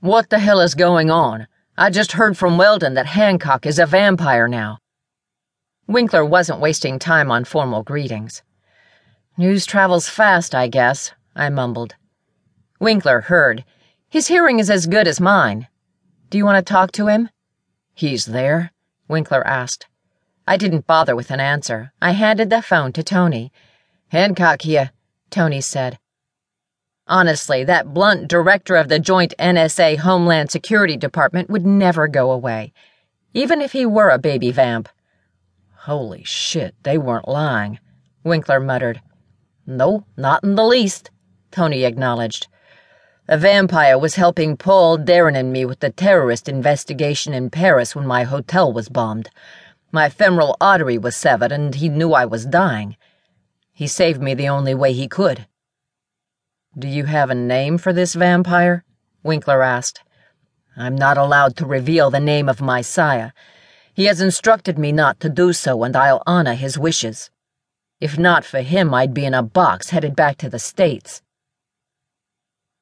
What the hell is going on? I just heard from Weldon that Hancock is a vampire now. Winkler wasn't wasting time on formal greetings. News travels fast, I guess, I mumbled. Winkler heard. His hearing is as good as mine. Do you want to talk to him? He's there? Winkler asked. I didn't bother with an answer. I handed the phone to Tony. Hancock here, Tony said. Honestly, that blunt director of the joint NSA Homeland Security Department would never go away, even if he were a baby vamp. Holy shit, they weren't lying, Winkler muttered. No, not in the least, Tony acknowledged. A vampire was helping Paul, Darren, and me with the terrorist investigation in Paris when my hotel was bombed. My femoral artery was severed, and he knew I was dying. He saved me the only way he could. Do you have a name for this vampire? Winkler asked. I'm not allowed to reveal the name of my sire. He has instructed me not to do so, and I'll honor his wishes. If not for him, I'd be in a box headed back to the States.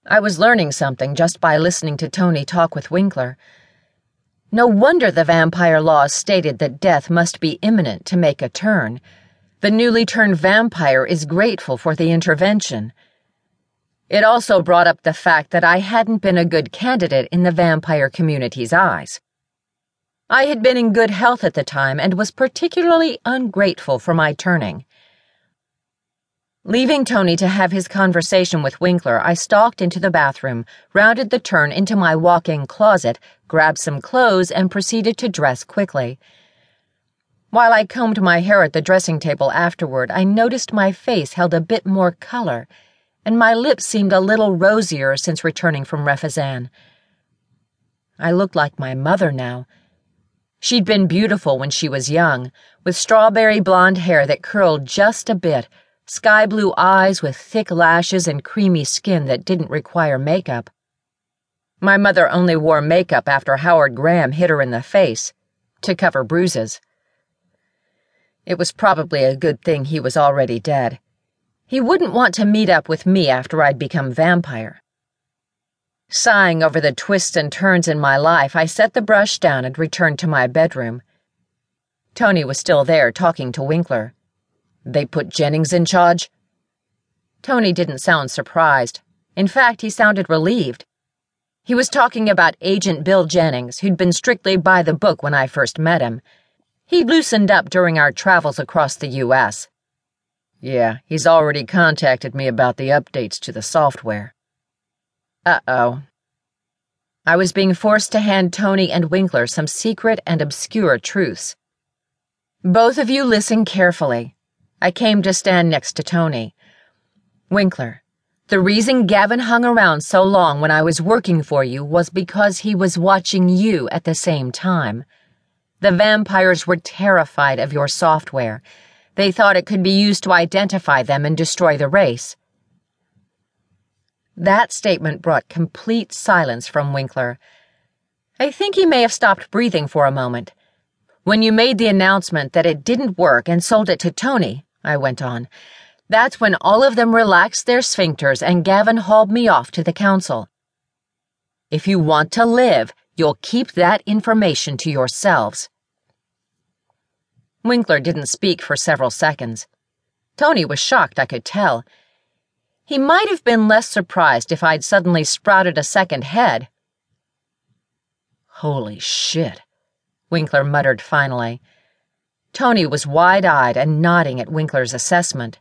I was learning something just by listening to Tony talk with Winkler. No wonder the vampire laws stated that death must be imminent to make a turn. The newly turned vampire is grateful for the intervention. It also brought up the fact that I hadn't been a good candidate in the vampire community's eyes. I had been in good health at the time and was particularly ungrateful for my turning. Leaving Tony to have his conversation with Winkler, I stalked into the bathroom, rounded the turn into my walk in closet, grabbed some clothes, and proceeded to dress quickly. While I combed my hair at the dressing table afterward, I noticed my face held a bit more color and my lips seemed a little rosier since returning from Refazan. I looked like my mother now. She'd been beautiful when she was young, with strawberry blonde hair that curled just a bit, sky blue eyes with thick lashes, and creamy skin that didn't require makeup. My mother only wore makeup after Howard Graham hit her in the face, to cover bruises. It was probably a good thing he was already dead. He wouldn't want to meet up with me after I'd become vampire. Sighing over the twists and turns in my life, I set the brush down and returned to my bedroom. Tony was still there talking to Winkler. They put Jennings in charge? Tony didn't sound surprised. In fact, he sounded relieved. He was talking about Agent Bill Jennings, who'd been strictly by the book when I first met him. He'd loosened up during our travels across the U.S. Yeah, he's already contacted me about the updates to the software. Uh oh. I was being forced to hand Tony and Winkler some secret and obscure truths. Both of you listen carefully. I came to stand next to Tony. Winkler, the reason Gavin hung around so long when I was working for you was because he was watching you at the same time. The vampires were terrified of your software they thought it could be used to identify them and destroy the race. That statement brought complete silence from Winkler. I think he may have stopped breathing for a moment. When you made the announcement that it didn't work and sold it to Tony, I went on, that's when all of them relaxed their sphincters and Gavin hauled me off to the council. If you want to live, you'll keep that information to yourselves. Winkler didn't speak for several seconds. Tony was shocked, I could tell. He might have been less surprised if I'd suddenly sprouted a second head. Holy shit, Winkler muttered finally. Tony was wide eyed and nodding at Winkler's assessment.